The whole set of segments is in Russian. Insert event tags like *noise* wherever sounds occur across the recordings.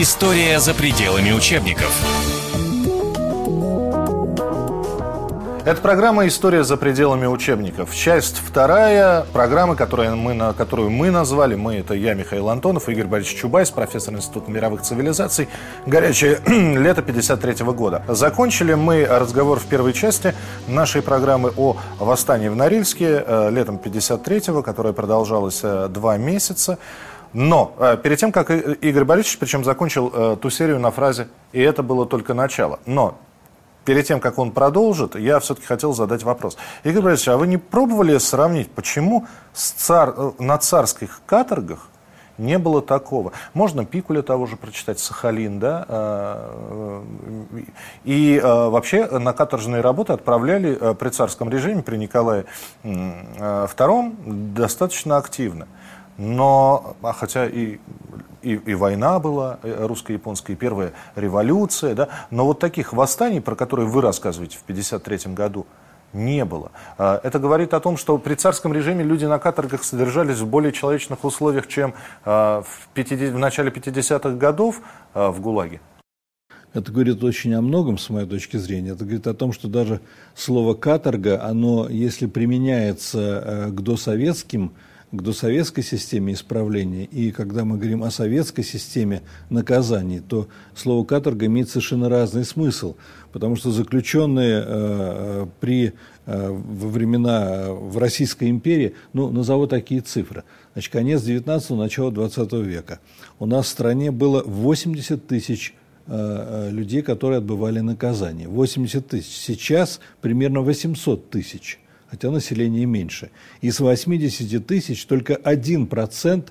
История за пределами учебников. Это программа «История за пределами учебников». Часть вторая программы, которую мы, на, которую мы назвали, мы, это я, Михаил Антонов, Игорь Борисович Чубайс, профессор Института мировых цивилизаций, «Горячее *clears throat* лето 53 -го года». Закончили мы разговор в первой части нашей программы о восстании в Норильске э, летом 53-го, которое продолжалось э, два месяца. Но э, перед тем, как Игорь Борисович, причем закончил ту серию на фразе «и это было только начало». Но перед тем, как он продолжит, я все-таки хотел задать вопрос. Игорь Борисович, а вы не пробовали сравнить, почему цар, э, на царских каторгах не было такого. Можно Пикуля того же прочитать, Сахалин, да? А, э, и вообще на каторжные работы отправляли э, при царском режиме, при Николае II достаточно активно. Но, а хотя и и, и война была э, русско-японская, и первая революция, да, но вот таких восстаний, про которые вы рассказываете в 1953 году, не было. А, это говорит о том, что при царском режиме люди на каторгах содержались в более человечных условиях, чем а, в, 50, в начале 50-х годов а, в ГУЛАГе. Это говорит очень о многом, с моей точки зрения. Это говорит о том, что даже слово «каторга», оно, если применяется э, к досоветским к досоветской системе исправления, и когда мы говорим о советской системе наказаний, то слово «каторга» имеет совершенно разный смысл, потому что заключенные э, при, э, во времена в Российской империи, ну, назову такие цифры, значит, конец 19-го, начало 20 века. У нас в стране было 80 тысяч э, людей, которые отбывали наказание. 80 тысяч. Сейчас примерно 800 тысяч хотя население меньше. Из 80 тысяч только 1%,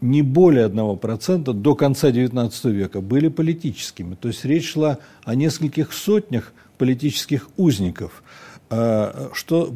не более 1% до конца XIX века были политическими. То есть речь шла о нескольких сотнях политических узников. А, что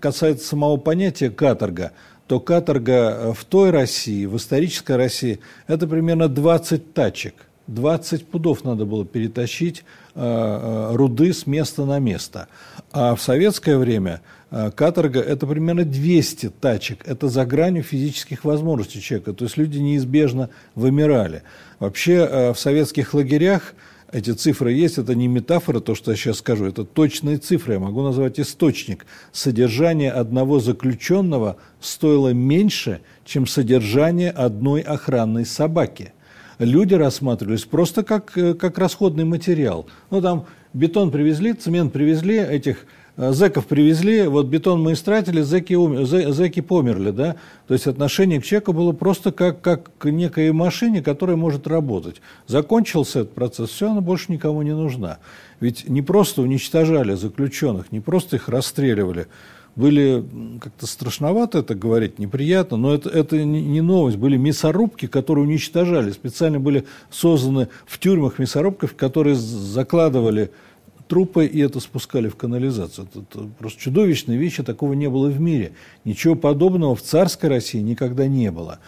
касается самого понятия каторга, то каторга в той России, в исторической России, это примерно 20 тачек. 20 пудов надо было перетащить а, а, руды с места на место. А в советское время э, каторга – это примерно 200 тачек. Это за гранью физических возможностей человека. То есть люди неизбежно вымирали. Вообще э, в советских лагерях эти цифры есть, это не метафора, то, что я сейчас скажу, это точные цифры, я могу назвать источник. Содержание одного заключенного стоило меньше, чем содержание одной охранной собаки. Люди рассматривались просто как, э, как расходный материал. Ну, там бетон привезли, цемент привезли, этих э, зэков привезли, вот бетон мы истратили, зэки, умер, зэки померли, да, то есть отношение к человеку было просто как, как к некой машине, которая может работать. Закончился этот процесс, все, она больше никому не нужна. Ведь не просто уничтожали заключенных, не просто их расстреливали, были как-то страшновато это говорить, неприятно, но это, это не новость. Были мясорубки, которые уничтожали. Специально были созданы в тюрьмах мясорубков, которые закладывали трупы и это спускали в канализацию. Это, это просто чудовищные вещи, такого не было в мире. Ничего подобного в царской России никогда не было.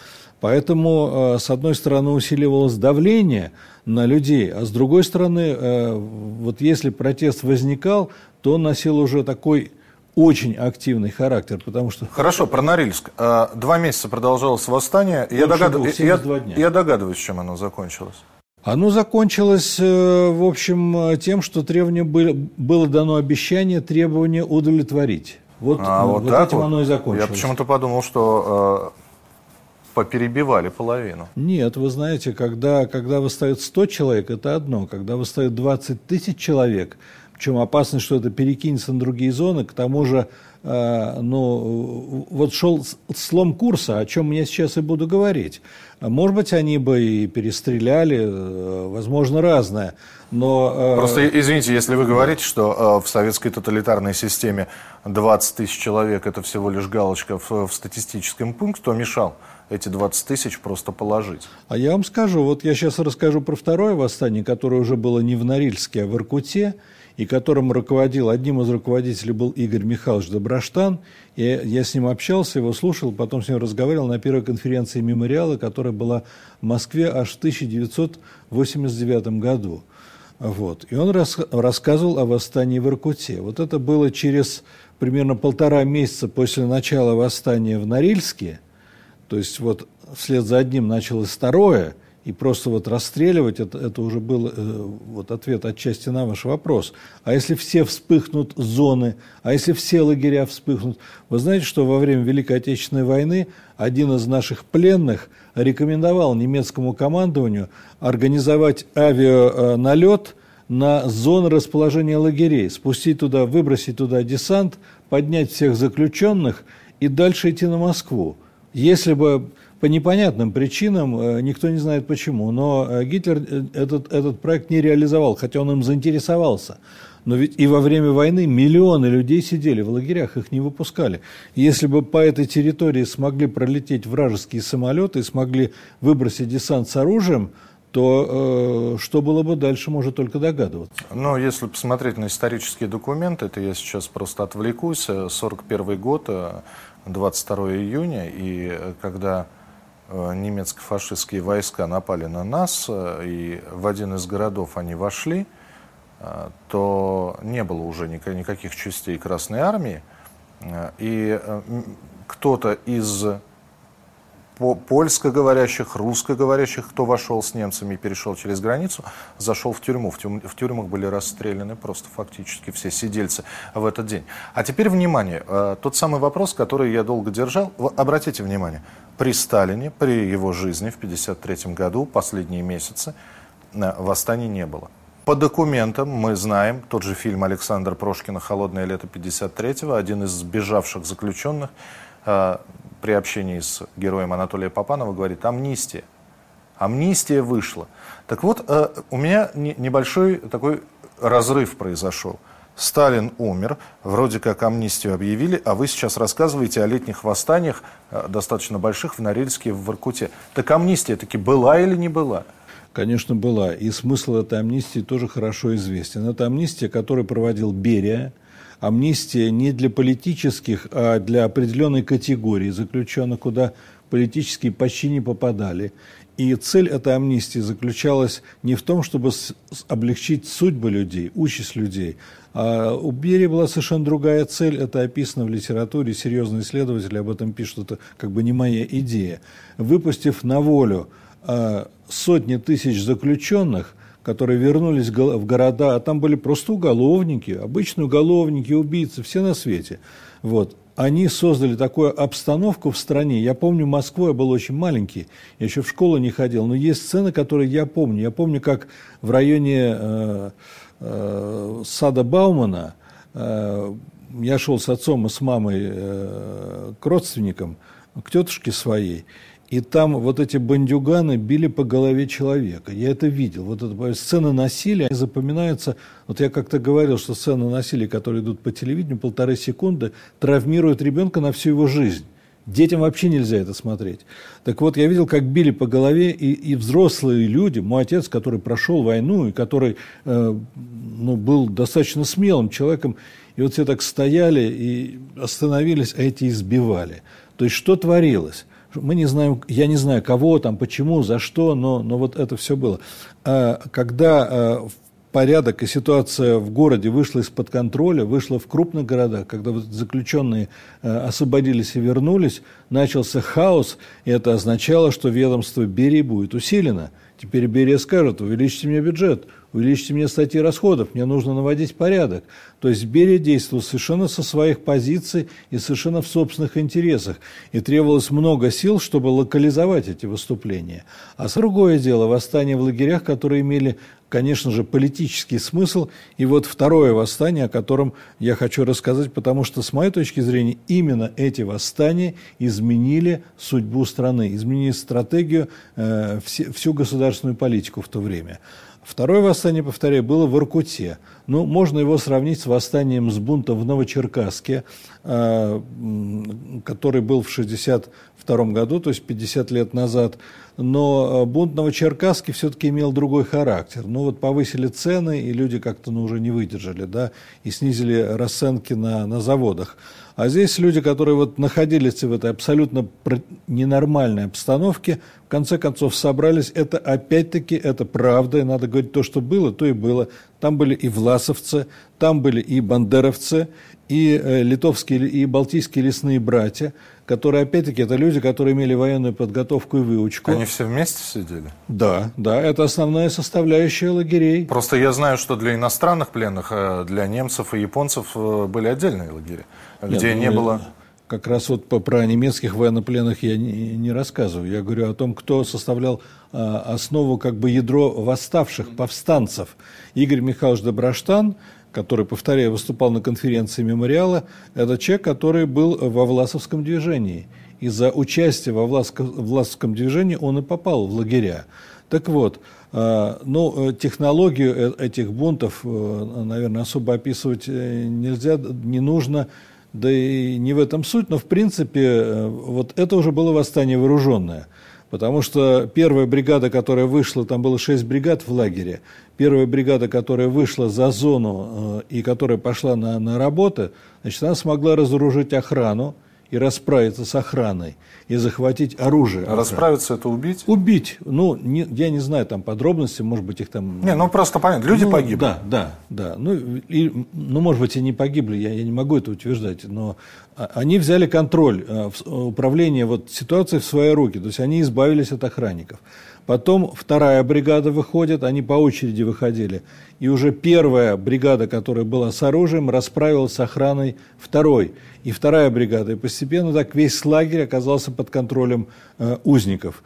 Поэтому, э, с одной стороны, усиливалось давление на людей, а с другой стороны, э, вот если протест возникал, то он носил уже такой очень активный характер, потому что... Хорошо, про Норильск. А, два месяца продолжалось восстание. Я, догад... я, я догадываюсь, чем оно закончилось. Оно закончилось, э, в общем, тем, что требование было, было дано обещание требование удовлетворить. Вот, а, вот, вот так этим вот? оно и закончилось. Я почему-то подумал, что э, поперебивали половину. Нет, вы знаете, когда, когда восстает 100 человек, это одно. Когда восстает 20 тысяч человек, причем опасность, что это перекинется на другие зоны. К тому же, э, ну, вот шел слом курса, о чем я сейчас и буду говорить. Может быть, они бы и перестреляли, э, возможно, разное. Но, э, Просто извините, если вы говорите, что в советской тоталитарной системе 20 тысяч человек это всего лишь галочка в, в статистическом пункте, то мешал эти 20 тысяч просто положить. А я вам скажу, вот я сейчас расскажу про второе восстание, которое уже было не в Норильске, а в Иркуте и которым руководил, одним из руководителей был Игорь Михайлович Доброштан. И я с ним общался, его слушал, потом с ним разговаривал на первой конференции мемориала, которая была в Москве аж в 1989 году. Вот. И он рас, рассказывал о восстании в Иркуте. Вот это было через примерно полтора месяца после начала восстания в Норильске. То есть вот вслед за одним началось второе – и просто вот расстреливать, это, это уже был э, вот ответ отчасти на ваш вопрос. А если все вспыхнут зоны, а если все лагеря вспыхнут? Вы знаете, что во время Великой Отечественной войны один из наших пленных рекомендовал немецкому командованию организовать авианалет на зоны расположения лагерей, спустить туда, выбросить туда десант, поднять всех заключенных и дальше идти на Москву. Если бы по непонятным причинам, э, никто не знает почему, но э, Гитлер э, этот, этот проект не реализовал, хотя он им заинтересовался. Но ведь и во время войны миллионы людей сидели в лагерях, их не выпускали. Если бы по этой территории смогли пролететь вражеские самолеты и смогли выбросить десант с оружием, то э, что было бы дальше, может только догадываться. Но если посмотреть на исторические документы, это я сейчас просто отвлекусь, 41 год, 22 июня, и когда немецко-фашистские войска напали на нас, э, и в один из городов они вошли, э, то не было уже никаких частей Красной Армии, и кто-то из польскоговорящих, русскоговорящих, кто вошел с немцами и перешел через границу, зашел в тюрьму. В, тюрьм, в тюрьмах были расстреляны просто фактически все сидельцы в этот день. А теперь внимание, тот самый вопрос, который я долго держал. Обратите внимание, при Сталине, при его жизни в 1953 году, последние месяцы, э, восстаний не было. По документам мы знаем, тот же фильм Александра Прошкина «Холодное лето 53-го», один из сбежавших заключенных э, при общении с героем Анатолия Попанова говорит «амнистия». Амнистия вышла. Так вот, э, у меня не, небольшой такой разрыв произошел – Сталин умер, вроде как амнистию объявили, а вы сейчас рассказываете о летних восстаниях, э, достаточно больших, в Норильске в Воркуте. Так амнистия таки была или не была? Конечно, была. И смысл этой амнистии тоже хорошо известен. Это амнистия, которую проводил Берия. Амнистия не для политических, а для определенной категории заключенных, куда политические почти не попадали. И цель этой амнистии заключалась не в том, чтобы облегчить судьбы людей, участь людей, а у Берии была совершенно другая цель, это описано в литературе, серьезные исследователи об этом пишут, это как бы не моя идея. Выпустив на волю а, сотни тысяч заключенных, которые вернулись в города, а там были просто уголовники, обычные уголовники, убийцы, все на свете. Вот они создали такую обстановку в стране. Я помню Москву, я был очень маленький, я еще в школу не ходил, но есть сцены, которые я помню. Я помню, как в районе э, э, сада Баумана э, я шел с отцом и с мамой э, к родственникам, к тетушке своей, и там вот эти бандюганы били по голове человека. Я это видел. Вот это сцены насилия запоминаются. Вот я как-то говорил, что сцены насилия, которые идут по телевидению, полторы секунды, травмируют ребенка на всю его жизнь. Детям вообще нельзя это смотреть. Так вот, я видел, как били по голове и, и взрослые люди. Мой отец, который прошел войну и который э, ну, был достаточно смелым человеком, и вот все так стояли и остановились, а эти избивали. То есть, что творилось? Мы не знаем, я не знаю, кого там, почему, за что, но, но вот это все было. А когда а, порядок и ситуация в городе вышла из-под контроля, вышла в крупных городах, когда заключенные а, освободились и вернулись, начался хаос, и это означало, что ведомство Берии будет усилено. Теперь Берия скажет, увеличьте мне бюджет, увеличьте мне статьи расходов, мне нужно наводить порядок. То есть Берия действовал совершенно со своих позиций и совершенно в собственных интересах. И требовалось много сил, чтобы локализовать эти выступления. А другое дело, восстания в лагерях, которые имели конечно же, политический смысл. И вот второе восстание, о котором я хочу рассказать, потому что, с моей точки зрения, именно эти восстания изменили судьбу страны, изменили стратегию, э, всю государственную политику в то время. Второе восстание, повторяю, было в Иркуте. Ну, можно его сравнить с восстанием с бунта в Новочеркасске, э, который был в 1962 году, то есть 50 лет назад. Но э, бунт в Новочеркасске все-таки имел другой характер. Ну, вот повысили цены, и люди как-то ну, уже не выдержали, да, и снизили расценки на, на заводах. А здесь люди, которые вот находились в этой абсолютно ненормальной обстановке, в конце концов собрались. Это опять-таки, это правда, и надо говорить то, что было, то и было. Там были и власовцы, там были и бандеровцы, и э, литовские, и балтийские лесные братья, которые, опять-таки, это люди, которые имели военную подготовку и выучку. Они все вместе сидели? Да, да, это основная составляющая лагерей. Просто я знаю, что для иностранных пленных, э, для немцев и японцев э, были отдельные лагеря, где Нет, не ну, было... Как раз вот про немецких военнопленных я не, не рассказываю. Я говорю о том, кто составлял а, основу, как бы ядро восставших, повстанцев. Игорь Михайлович Доброштан, который, повторяю, выступал на конференции мемориала, это человек, который был во Власовском движении. И за участие во Власовском движении он и попал в лагеря. Так вот, а, ну, технологию э, этих бунтов, э, наверное, особо описывать э, нельзя, не нужно да и не в этом суть, но в принципе э, вот это уже было восстание вооруженное. Потому что первая бригада, которая вышла, там было шесть бригад в лагере, первая бригада, которая вышла за зону э, и которая пошла на, на работы, значит, она смогла разоружить охрану, и расправиться с охраной, и захватить оружие. А расправиться это убить? Убить. Ну, не, я не знаю там подробности, может быть, их там... Не, ну просто понятно, люди ну, погибли. Да, да, да. Ну, и, ну, может быть, и не погибли, я, я не могу это утверждать, но а, они взяли контроль, э, управление вот, ситуацией в свои руки, то есть они избавились от охранников. Потом вторая бригада выходит, они по очереди выходили. И уже первая бригада, которая была с оружием, расправилась с охраной второй. И вторая бригада. И постепенно так весь лагерь оказался под контролем э, узников.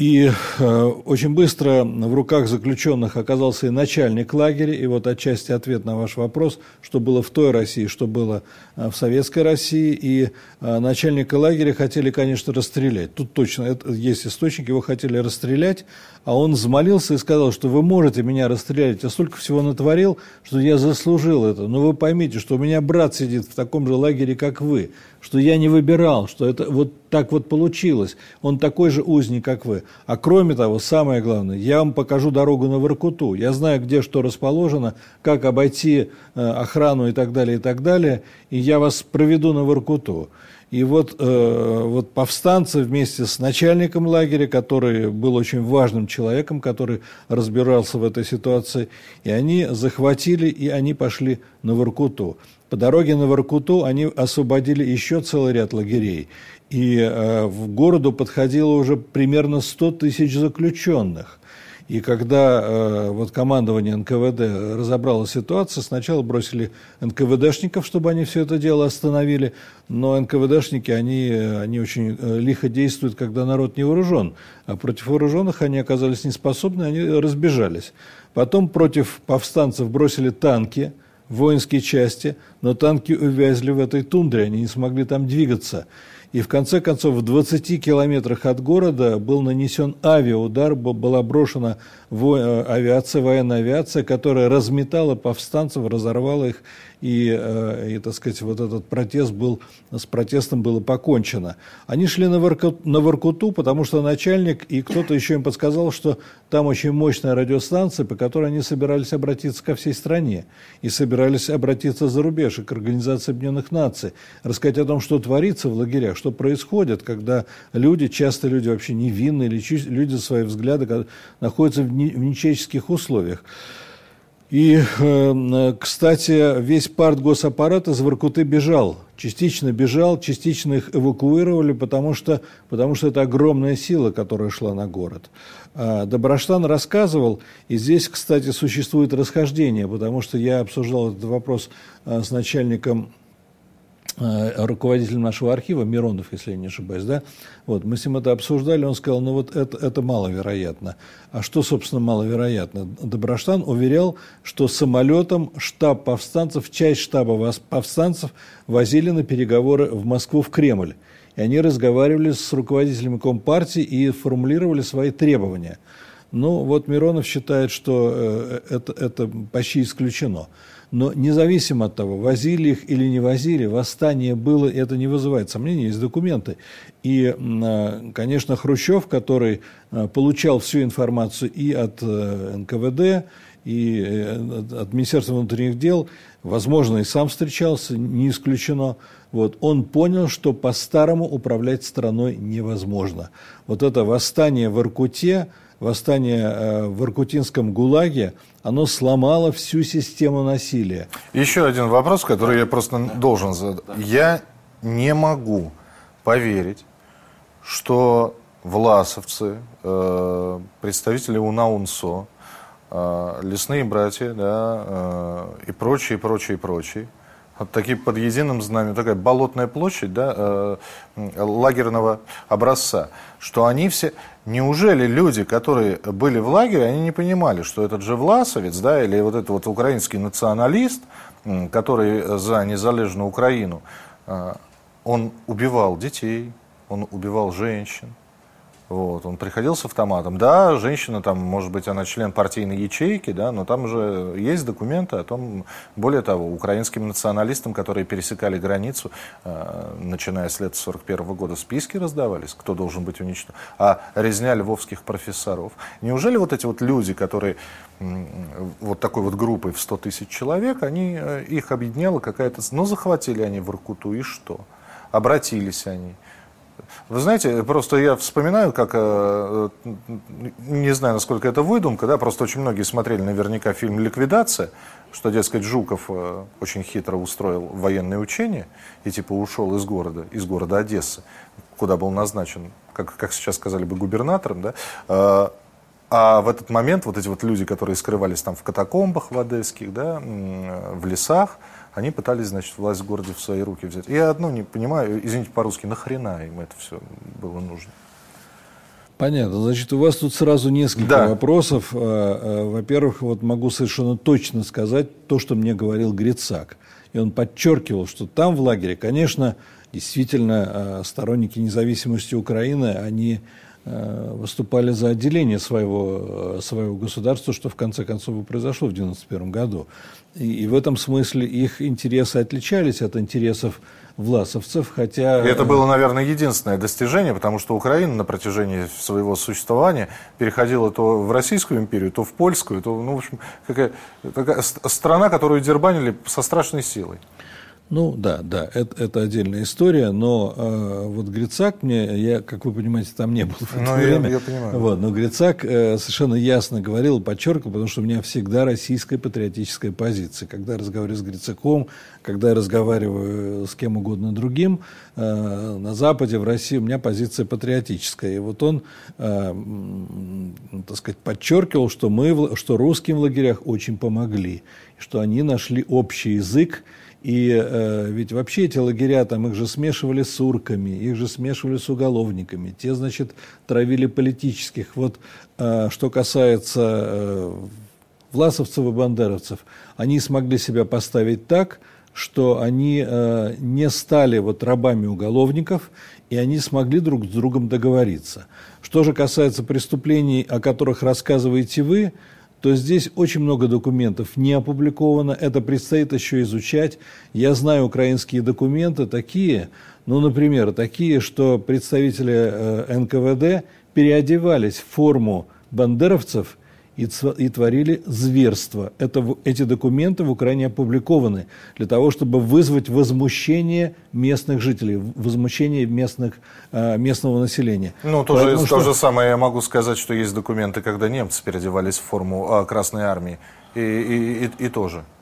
И э, очень быстро в руках заключенных оказался и начальник лагеря, и вот отчасти ответ на ваш вопрос, что было в той России, что было э, в советской России, и э, начальника лагеря хотели, конечно, расстрелять. Тут точно есть источник, его хотели расстрелять, а он взмолился и сказал, что вы можете меня расстрелять, я столько всего натворил, что я заслужил это, но вы поймите, что у меня брат сидит в таком же лагере, как вы, что я не выбирал, что это вот так вот получилось, он такой же узник, как вы. А кроме того, самое главное, я вам покажу дорогу на Воркуту, я знаю, где что расположено, как обойти э, охрану и так далее, и так далее, и я вас проведу на Воркуту. И вот, э, вот повстанцы вместе с начальником лагеря, который был очень важным человеком, который разбирался в этой ситуации, и они захватили, и они пошли на Воркуту. По дороге на Воркуту они освободили еще целый ряд лагерей. И э, в городу подходило уже примерно 100 тысяч заключенных. И когда э, вот командование НКВД разобрало ситуацию, сначала бросили НКВДшников, чтобы они все это дело остановили, но НКВДшники, они, они очень э, лихо действуют, когда народ не вооружен, а против вооруженных они оказались неспособны, они разбежались. Потом против повстанцев бросили танки, воинские части, но танки увязли в этой тундре, они не смогли там двигаться. И в конце концов в 20 километрах от города был нанесен авиаудар, была брошена э, авиация, военная авиация, которая разметала повстанцев, разорвала их и, э, и, так сказать, вот этот протест был, с протестом было покончено. Они шли на, Воркуту, на Воркуту, потому что начальник и кто-то еще им подсказал, что там очень мощная радиостанция, по которой они собирались обратиться ко всей стране и собирались обратиться за рубеж и к Организации Объединенных Наций, рассказать о том, что творится в лагерях, что происходит, когда люди, часто люди вообще невинные, или люди свои взгляды находятся в нечеловеческих условиях. И, э, кстати, весь парт госаппарат из Воркуты бежал. Частично бежал, частично их эвакуировали, потому что, потому что это огромная сила, которая шла на город. А, Доброштан рассказывал, и здесь, кстати, существует расхождение, потому что я обсуждал этот вопрос э, с начальником Э, руководитель нашего архива, Миронов, если я не ошибаюсь, да, вот, мы с ним это обсуждали, он сказал, ну вот это, это маловероятно. А что, собственно, маловероятно? Доброштан уверял, что самолетом штаб повстанцев, часть штаба повстанцев возили на переговоры в Москву, в Кремль. И они разговаривали с руководителями Компартии и формулировали свои требования. Ну, вот Миронов считает, что э, это, это почти исключено. Но независимо от того, возили их или не возили, восстание было, и это не вызывает сомнений, есть документы. И, а, конечно, Хрущев, который а, получал всю информацию и от э, НКВД, и э, от Министерства внутренних дел, возможно, и сам встречался, не исключено. Вот, он понял, что по-старому управлять страной невозможно. Вот это восстание в Иркуте, восстание э, в Иркутинском ГУЛАГе, оно сломало всю систему насилия. Еще один вопрос, который я просто должен задать. Я не могу поверить, что власовцы, э, представители УНАУНСО, э, лесные братья, да, и прочие, прочие, прочие, такие под единым знаменем, такая болотная площадь, да, э, лагерного образца, что они все, неужели люди, которые были в лагере, они не понимали, что этот же власовец, да, или вот этот вот украинский националист, который за незалежную Украину, э, он убивал детей, он убивал женщин, вот, он приходил с автоматом. Да, женщина там, может быть, она член партийной ячейки, да, но там уже есть документы о том, более того, украинским националистам, которые пересекали границу, э, начиная с лет 41 -го года, списки раздавались, кто должен быть уничтожен. А резня львовских профессоров. Неужели вот эти вот люди, которые вот такой вот группой в 100 тысяч человек, они, э, их объединяла какая-то... Ну, захватили они в Иркуту, и что? Обратились они. Вы знаете, просто я вспоминаю, как, э, не знаю, насколько это выдумка, да, просто очень многие смотрели наверняка фильм «Ликвидация», что, дескать, Жуков э, очень хитро устроил военные учения и типа ушел из города, из города Одессы, куда был назначен, как, как сейчас сказали бы, губернатором, да, э, а в этот момент вот эти вот люди, которые скрывались там в катакомбах в одесских, да, в лесах, они пытались, значит, власть в городе в свои руки взять. Я одно не понимаю, извините по-русски, нахрена им это все было нужно? Понятно. Значит, у вас тут сразу несколько да. вопросов. А, а, во-первых, вот могу совершенно точно сказать то, что мне говорил Грицак. И он подчеркивал, что там в лагере, конечно, действительно а, сторонники независимости Украины, они выступали за отделение своего, своего государства, что в конце концов и произошло в 1991 году. И, и в этом смысле их интересы отличались от интересов власовцев, хотя... И это было, наверное, единственное достижение, потому что Украина на протяжении своего существования переходила то в Российскую империю, то в Польскую, то, ну, в общем, какая, такая страна, которую дербанили со страшной силой. Ну да, да, это, это отдельная история, но э, вот Грицак мне, я, как вы понимаете, там не был в это ну, время. Я, я понимаю. Вот, но Грицак э, совершенно ясно говорил, подчеркивал, потому что у меня всегда российская патриотическая позиция. Когда я разговариваю с Грицаком, когда я разговариваю с кем угодно другим, э, на Западе, в России у меня позиция патриотическая. И вот он, э, так сказать, подчеркивал, что мы, что русским в лагерях очень помогли, что они нашли общий язык, и э, ведь вообще эти лагеря, там их же смешивали с урками, их же смешивали с уголовниками. Те, значит, травили политических. Вот э, что касается э, власовцев и бандеровцев, они смогли себя поставить так, что они э, не стали вот рабами уголовников, и они смогли друг с другом договориться. Что же касается преступлений, о которых рассказываете вы, то здесь очень много документов не опубликовано, это предстоит еще изучать. Я знаю украинские документы такие, ну, например, такие, что представители э, НКВД переодевались в форму бандеровцев и, и творили зверство. Это, эти документы в Украине опубликованы для того, чтобы вызвать возмущение местных жителей, возмущение местных, э, местного населения. Ну, то, же, что... то же самое я могу сказать, что есть документы, когда немцы переодевались в форму а, Красной Армии, и, и, и, и тоже э,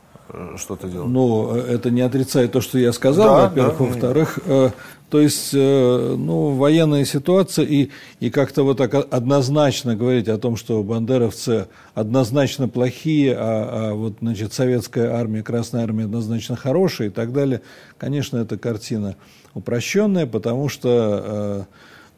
что-то делать. Ну, это не отрицает то, что я сказал, да, во-первых. Да. Во-вторых, э, то есть, э, ну, военная ситуация, и, и как-то вот так однозначно говорить о том, что бандеровцы однозначно плохие, а, а вот, значит, советская армия, Красная армия однозначно хорошая и так далее, конечно, эта картина упрощенная, потому что... Э,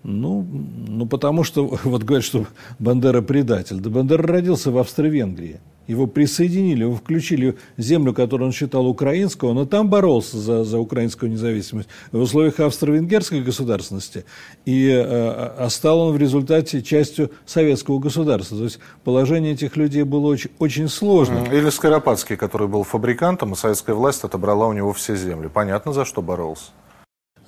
ну, ну, потому что, *laughs* вот говорят, что Бандера предатель. Да Бандера родился в Австро-Венгрии его присоединили, его включили в землю, которую он считал украинской, он и там боролся за, за украинскую независимость в условиях австро-венгерской государственности, и э, а стал он в результате частью советского государства. То есть положение этих людей было очень, очень сложным. Или Скоропадский, который был фабрикантом, и советская власть отобрала у него все земли. Понятно, за что боролся.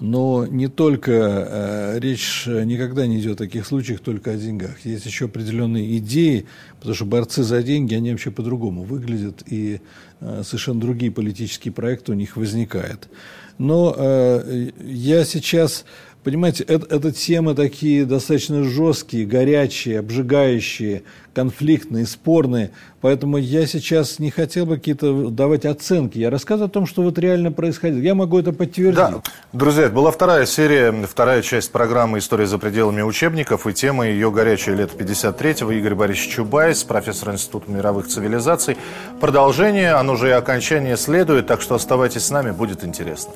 Но не только э, речь никогда не идет о таких случаях только о деньгах. Есть еще определенные идеи, потому что борцы за деньги, они вообще по-другому выглядят, и э, совершенно другие политические проекты у них возникают. Но э, я сейчас Понимаете, это, это темы такие достаточно жесткие, горячие, обжигающие, конфликтные, спорные. Поэтому я сейчас не хотел бы какие-то давать оценки. Я рассказываю о том, что вот реально происходит. Я могу это подтвердить. Да, друзья, это была вторая серия, вторая часть программы «История за пределами учебников». И тема ее «Горячее лето 53-го». Игорь Борисович Чубайс, профессор Института мировых цивилизаций. Продолжение, оно же и окончание следует, так что оставайтесь с нами, будет интересно.